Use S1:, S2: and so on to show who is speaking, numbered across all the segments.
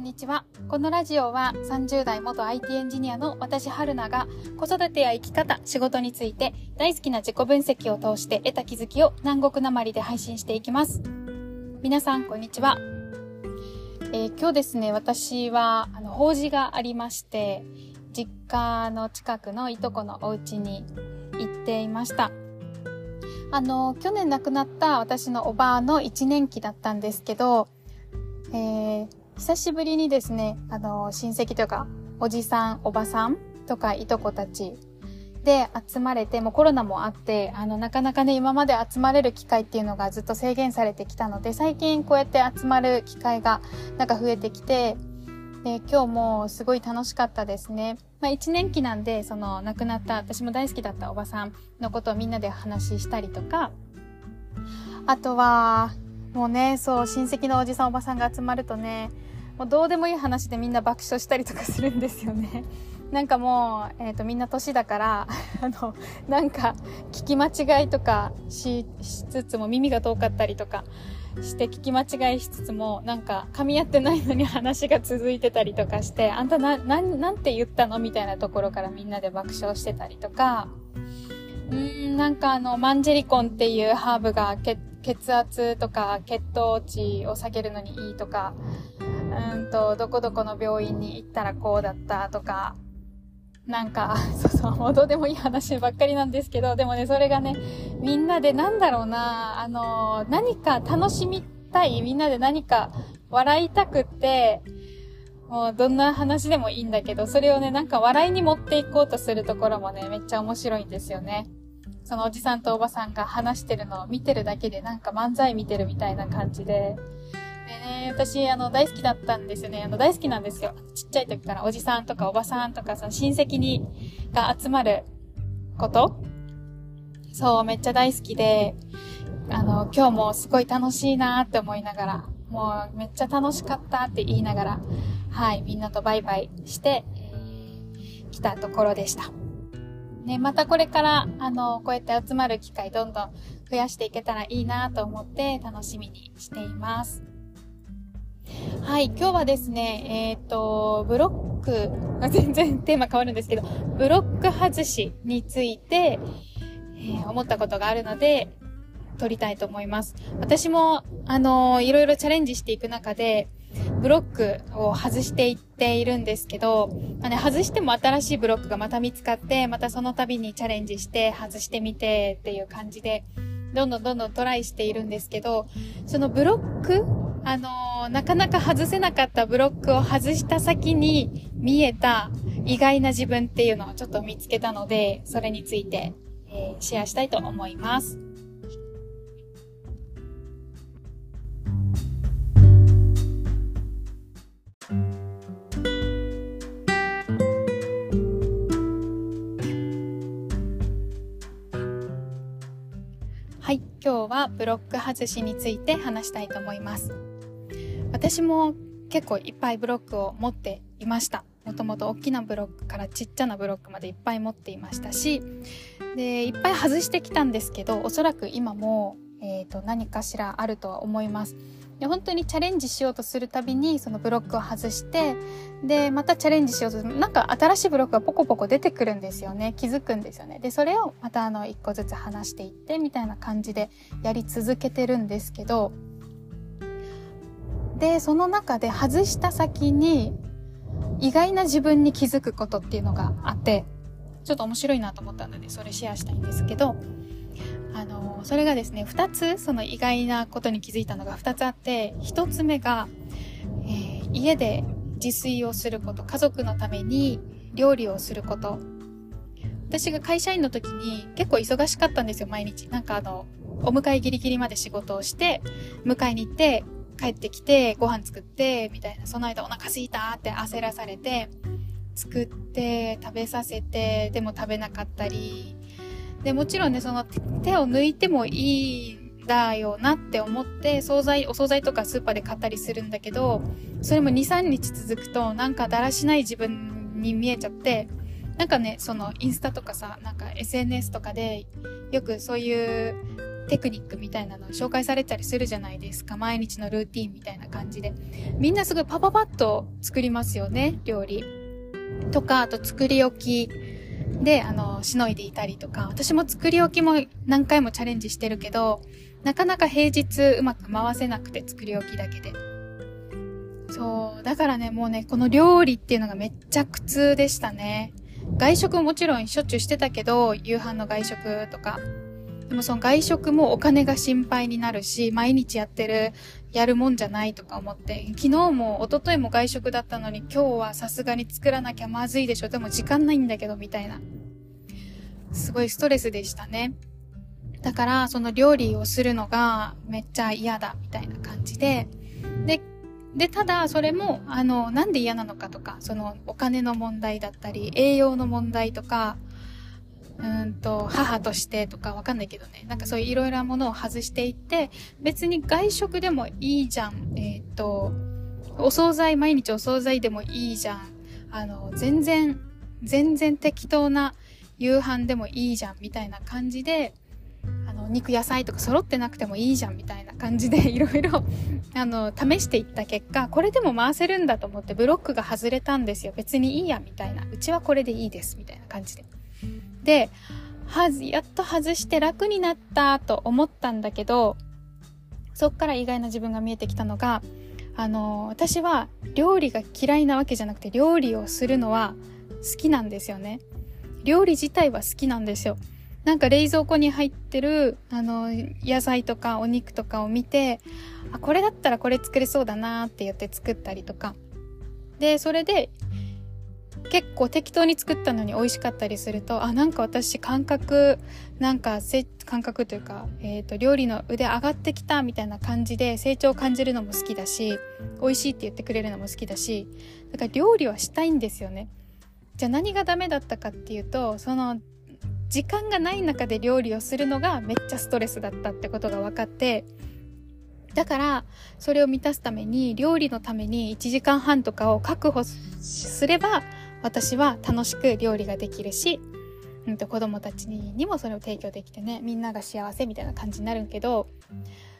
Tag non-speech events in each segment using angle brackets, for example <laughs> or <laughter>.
S1: んにちは。このラジオは30代元 IT エンジニアの私春菜が子育てや生き方、仕事について大好きな自己分析を通して得た気づきを南国なまりで配信していきます。皆さん、こんにちは。えー、今日ですね、私は、あの、法事がありまして、実家の近くのいとこのお家に行っていました。あの、去年亡くなった私のおばあの一年期だったんですけど、えー、久しぶりにですね、あの、親戚とか、おじさん、おばさんとか、いとこたちで集まれて、もうコロナもあって、あの、なかなかね、今まで集まれる機会っていうのがずっと制限されてきたので、最近こうやって集まる機会がなんか増えてきて、で、今日もすごい楽しかったですね。まあ一年期なんで、その亡くなった私も大好きだったおばさんのことをみんなで話したりとか、あとは、もうね、そう、親戚のおじさんおばさんが集まるとね、もうどうでもいい話でみんな爆笑したりとかするんですよね。<laughs> なんかもう、えっ、ー、と、みんな年だから、<laughs> あの、なんか、聞き間違いとかしつつも耳が遠かったりとかして聞き間違いしつつも、なんか、噛み合ってないのに話が続いてたりとかして、あんたな、な、なんて言ったのみたいなところからみんなで爆笑してたりとか、うーん、なんかあの、マンジェリコンっていうハーブが血圧とか血糖値を下げるのにいいとか、うんと、どこどこの病院に行ったらこうだったとか、なんか、<laughs> そうそう、もうどうでもいい話ばっかりなんですけど、でもね、それがね、みんなでなんだろうな、あの、何か楽しみたい、みんなで何か笑いたくって、もうどんな話でもいいんだけど、それをね、なんか笑いに持っていこうとするところもね、めっちゃ面白いんですよね。そのおじさんとおばさんが話してるのを見てるだけでなんか漫才見てるみたいな感じで、ね、私、あの、大好きだったんですよね。あの、大好きなんですよ。ちっちゃい時からおじさんとかおばさんとか、その親戚に、が集まることそう、めっちゃ大好きで、あの、今日もすごい楽しいなって思いながら、もうめっちゃ楽しかったって言いながら、はい、みんなとバイバイして、えー、来たところでした。ね、またこれから、あの、こうやって集まる機会どんどん増やしていけたらいいなと思って楽しみにしています。はい、今日はですね、えっ、ー、と、ブロック、全然テーマ変わるんですけど、ブロック外しについて、えー、思ったことがあるので、撮りたいと思います。私も、あのー、いろいろチャレンジしていく中で、ブロックを外していっているんですけど、まあね、外しても新しいブロックがまた見つかって、またその度にチャレンジして外してみてっていう感じで、どんどんどんどんトライしているんですけど、そのブロックあの、なかなか外せなかったブロックを外した先に見えた意外な自分っていうのをちょっと見つけたので、それについて、えー、シェアしたいと思います。はい、今日はブロック外しについて話したいと思います。私も結構いっぱいブロックを持っていました。もともと大きなブロックからちっちゃなブロックまでいっぱい持っていましたし、で、いっぱい外してきたんですけど、おそらく今も、え、ー、と、何かしらあるとは思います。で本当にチャレンジしようとするたびにそのブロックを外してでまたチャレンジしようとなんか新しいブロックがポコポコ出てくるんですよね気づくんですよねでそれをまたあの一個ずつ話していってみたいな感じでやり続けてるんですけどでその中で外した先に意外な自分に気づくことっていうのがあってちょっと面白いなと思ったのでそれシェアしたいんですけどあのそれがですね2つその意外なことに気づいたのが2つあって1つ目が、えー、家で自炊をすること家族のために料理をすること。私が会社員の時に結構忙しかったんですよ毎日。なんかあのお迎えギリギリまで仕事をして迎えに行って帰ってきてご飯作ってみたいなその間お腹すいたって焦らされて作って食べさせてでも食べなかったりで、もちろんね、その手を抜いてもいいんだよなって思って、惣菜、お惣菜とかスーパーで買ったりするんだけど、それも2、3日続くと、なんかだらしない自分に見えちゃって、なんかね、そのインスタとかさ、なんか SNS とかで、よくそういうテクニックみたいなのを紹介されたりするじゃないですか。毎日のルーティンみたいな感じで。みんなすごいパパパッと作りますよね、料理。とか、あと作り置きで、あの、しのいでいたりとか。私も作り置きも何回もチャレンジしてるけど、なかなか平日うまく回せなくて作り置きだけで。そう。だからね、もうね、この料理っていうのがめっちゃ苦痛でしたね。外食もちろんしょっちゅうしてたけど、夕飯の外食とか。でもその外食もお金が心配になるし、毎日やってる、やるもんじゃないとか思って、昨日も一昨日も外食だったのに今日はさすがに作らなきゃまずいでしょ。でも時間ないんだけど、みたいな。すごいストレスでしたね。だから、その料理をするのがめっちゃ嫌だ、みたいな感じで。で、で、ただ、それも、あの、なんで嫌なのかとか、その、お金の問題だったり、栄養の問題とか、うんと、母としてとかわかんないけどね。なんかそういういろいろなものを外していって、別に外食でもいいじゃん。えっ、と、お惣菜、毎日お惣菜でもいいじゃん。あの、全然、全然適当な夕飯でもいいじゃん、みたいな感じで、あの、肉野菜とか揃ってなくてもいいじゃん、みたいな感じで、<laughs> いろいろ、あの、試していった結果、これでも回せるんだと思ってブロックが外れたんですよ。別にいいや、みたいな。うちはこれでいいです、みたいな感じで。で、はず、やっと外して楽になったと思ったんだけど、そっから意外な自分が見えてきたのが、あの、私は料理が嫌いなわけじゃなくて、料理をするのは好きなんですよね。料理自体は好きなんですよ。なんか冷蔵庫に入ってる、あの、野菜とかお肉とかを見て、あ、これだったらこれ作れそうだなって言って作ったりとか。で、それで結構適当に作ったのに美味しかったりすると、あ、なんか私感覚、なんか、感覚というか、えっ、ー、と、料理の腕上がってきたみたいな感じで成長を感じるのも好きだし、美味しいって言ってくれるのも好きだし、だから料理はしたいんですよね。じゃあ何がダメだったかっていうと、その、時間がない中で料理をするのがめっちゃストレスだったってことが分かって、だから、それを満たすために、料理のために1時間半とかを確保すれば、私は楽しく料理ができるし、うん、と子供たちにもそれを提供できてねみんなが幸せみたいな感じになるけど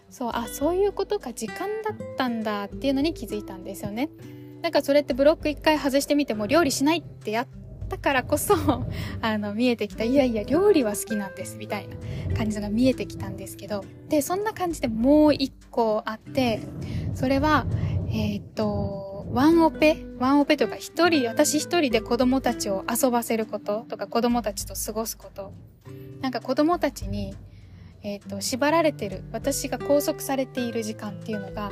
S1: そうあそういうことが時間だったんだっていうのに気づいたんですよね。だかそれってブロック一回外してみても料理しないってやったからこそ <laughs> あの見えてきたいやいや料理は好きなんですみたいな感じが見えてきたんですけどでそんな感じでもう一個あってそれはえー、っとワンオペワンオペとか一人、私一人で子供たちを遊ばせることとか子供たちと過ごすこと。なんか子供たちに、えっ、と、縛られてる、私が拘束されている時間っていうのが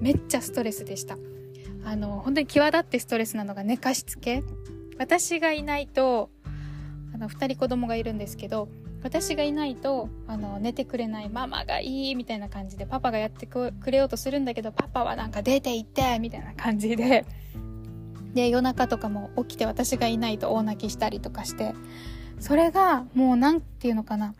S1: めっちゃストレスでした。あの、本当に際立ってストレスなのが寝かしつけ。私がいないと、あの、二人子供がいるんですけど、私がいないとあの寝てくれないママがいいみたいな感じでパパがやってくれようとするんだけどパパはなんか出て行ってみたいな感じでで夜中とかも起きて私がいないと大泣きしたりとかしてそれがもう何て言うのかな。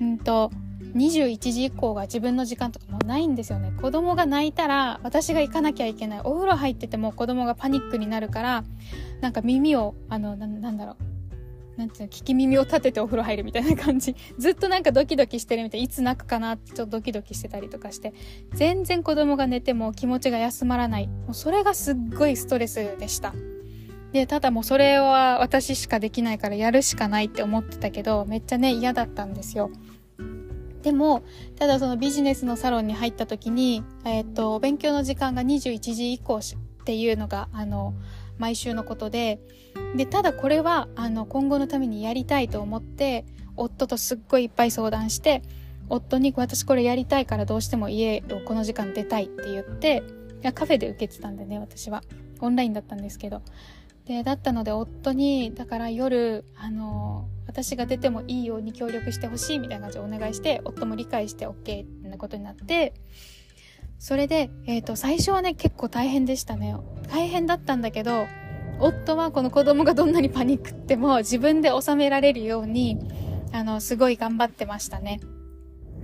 S1: うんと21時以降が自分の時間とかもないんですよね。子供が泣いたら私が行かなきゃいけない。お風呂入ってても子供がパニックになるからなんか耳をあのなんだろう。なんていうの、聞き耳を立ててお風呂入るみたいな感じ。<laughs> ずっとなんかドキドキしてるみたい。いつ泣くかなってちょっとドキドキしてたりとかして。全然子供が寝ても気持ちが休まらない。もうそれがすっごいストレスでした。で、ただもうそれは私しかできないからやるしかないって思ってたけど、めっちゃね、嫌だったんですよ。でも、ただそのビジネスのサロンに入った時に、えっ、と、勉強の時間が21時以降っていうのが、あの、毎週のことで、で、ただこれは、あの、今後のためにやりたいと思って、夫とすっごいいっぱい相談して、夫に私これやりたいからどうしても家をこの時間出たいって言って、いやカフェで受けてたんでね、私は。オンラインだったんですけど。で、だったので夫に、だから夜、あの、私が出てもいいように協力してほしいみたいな感じでお願いして、夫も理解して OK なことになって、それで、えっ、ー、と、最初はね、結構大変でしたね。大変だったんだけど、夫はこの子供がどんなにパニックっても自分で収められるように、あの、すごい頑張ってましたね。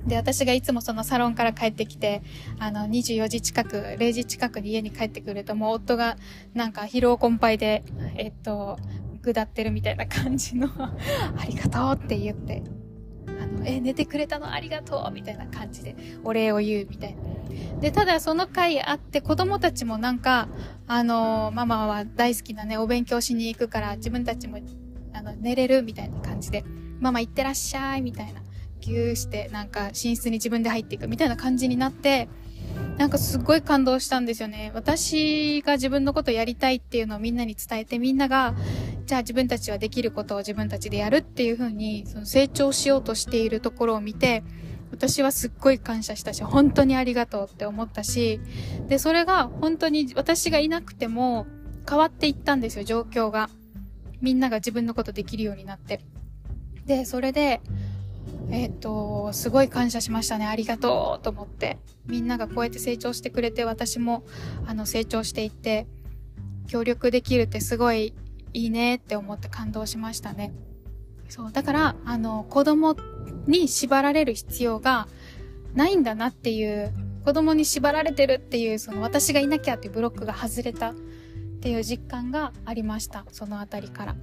S1: で、私がいつもそのサロンから帰ってきて、あの、24時近く、0時近くに家に帰ってくると、もう夫がなんか疲労困憊で、えっと、下ってるみたいな感じの <laughs> ありがとうって言って、あの、え、寝てくれたの？ありがとうみたいな感じでお礼を言うみたいな。で、ただその回あって子供たちもなんか、あの、ママは大好きなね、お勉強しに行くから自分たちも、あの、寝れるみたいな感じで、ママ行ってらっしゃいみたいな。ぎゅーして、なんか寝室に自分で入っていくみたいな感じになって、なんかすごい感動したんですよね。私が自分のことやりたいっていうのをみんなに伝えて、みんなが、じゃあ自分たちはできることを自分たちでやるっていう風に、その成長しようとしているところを見て、私はすっごい感謝したし、本当にありがとうって思ったし、で、それが本当に私がいなくても変わっていったんですよ、状況が。みんなが自分のことできるようになって。で、それで、えっ、と、すごい感謝しましたね。ありがとうと思って。みんながこうやって成長してくれて、私も、あの、成長していって、協力できるってすごいいいねって思って感動しましたね。そう。だから、あの、子供に縛られる必要がないんだなっていう、子供に縛られてるっていう、その私がいなきゃっていうブロックが外れたっていう実感がありました。そのあたりから。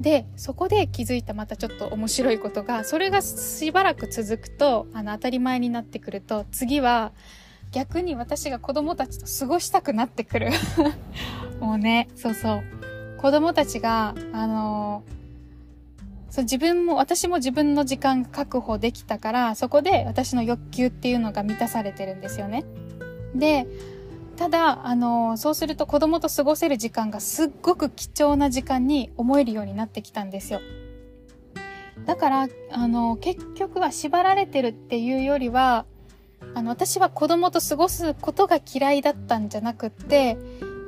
S1: で、そこで気づいたまたちょっと面白いことが、それがしばらく続くと、あの、当たり前になってくると、次は、逆に私が子供たちと過ごしたくなってくる。<laughs> もうね、そうそう。子供たちが、あのそう自分も、私も自分の時間確保できたから、そこで私の欲求っていうのが満たされてるんですよね。で、ただ、あの、そうすると子供と過ごせる時間がすっごく貴重な時間に思えるようになってきたんですよ。だから、あの、結局は縛られてるっていうよりは、あの、私は子供と過ごすことが嫌いだったんじゃなくって、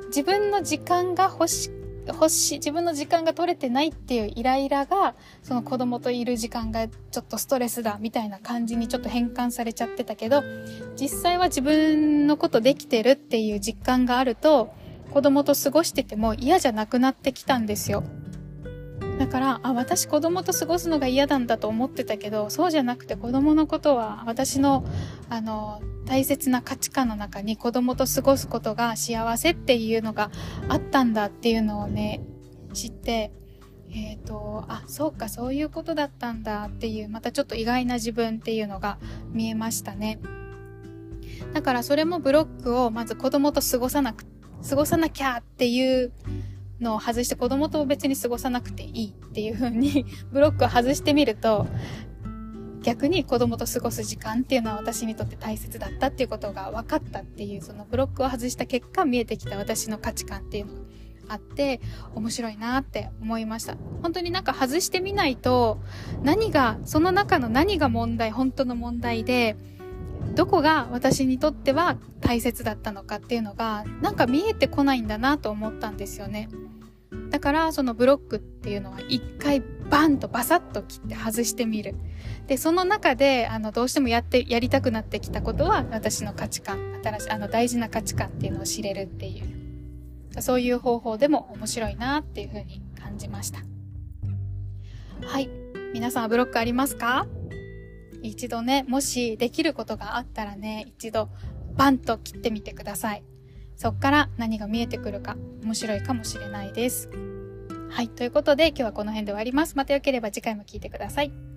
S1: 自分の時間が欲し欲しい、自分の時間が取れてないっていうイライラが、その子供といる時間がちょっとストレスだみたいな感じにちょっと変換されちゃってたけど、実際は自分のことできてるっていう実感があると、子供と過ごしてても嫌じゃなくなってきたんですよ。だから、あ、私子供と過ごすのが嫌なんだと思ってたけど、そうじゃなくて子供のことは私の、あの、大切な価値観の中に子供と過ごすことが幸せっていうのがあったんだっていうのをね、知って、えっ、ー、と、あ、そうか、そういうことだったんだっていう、またちょっと意外な自分っていうのが見えましたね。だからそれもブロックをまず子供と過ごさなく、過ごさなきゃっていうのを外して子供と別に過ごさなくていいっていう風に <laughs> ブロックを外してみると、逆に子供と過ごす時間っていうのは私にとって大切だったっていうことが分かったっていうそのブロックを外した結果見えてきた私の価値観っていうのがあって面白いなって思いました。本当になんか外してみないと何がその中の何が問題本当の問題でどこが私にとっては大切だったのかっていうのがなんか見えてこないんだなと思ったんですよねだからそのブロックっていうのは一回バンとバサッと切って外してみるで、その中で、あの、どうしてもやって、やりたくなってきたことは、私の価値観、新しい、あの、大事な価値観っていうのを知れるっていう、そういう方法でも面白いなっていうふうに感じました。はい。皆さんはブロックありますか？一度ね、もしできることがあったらね、一度バンと切ってみてください。そっから何が見えてくるか面白いかもしれないです。はい。ということで今日はこの辺で終わります。また良ければ次回も聴いてください。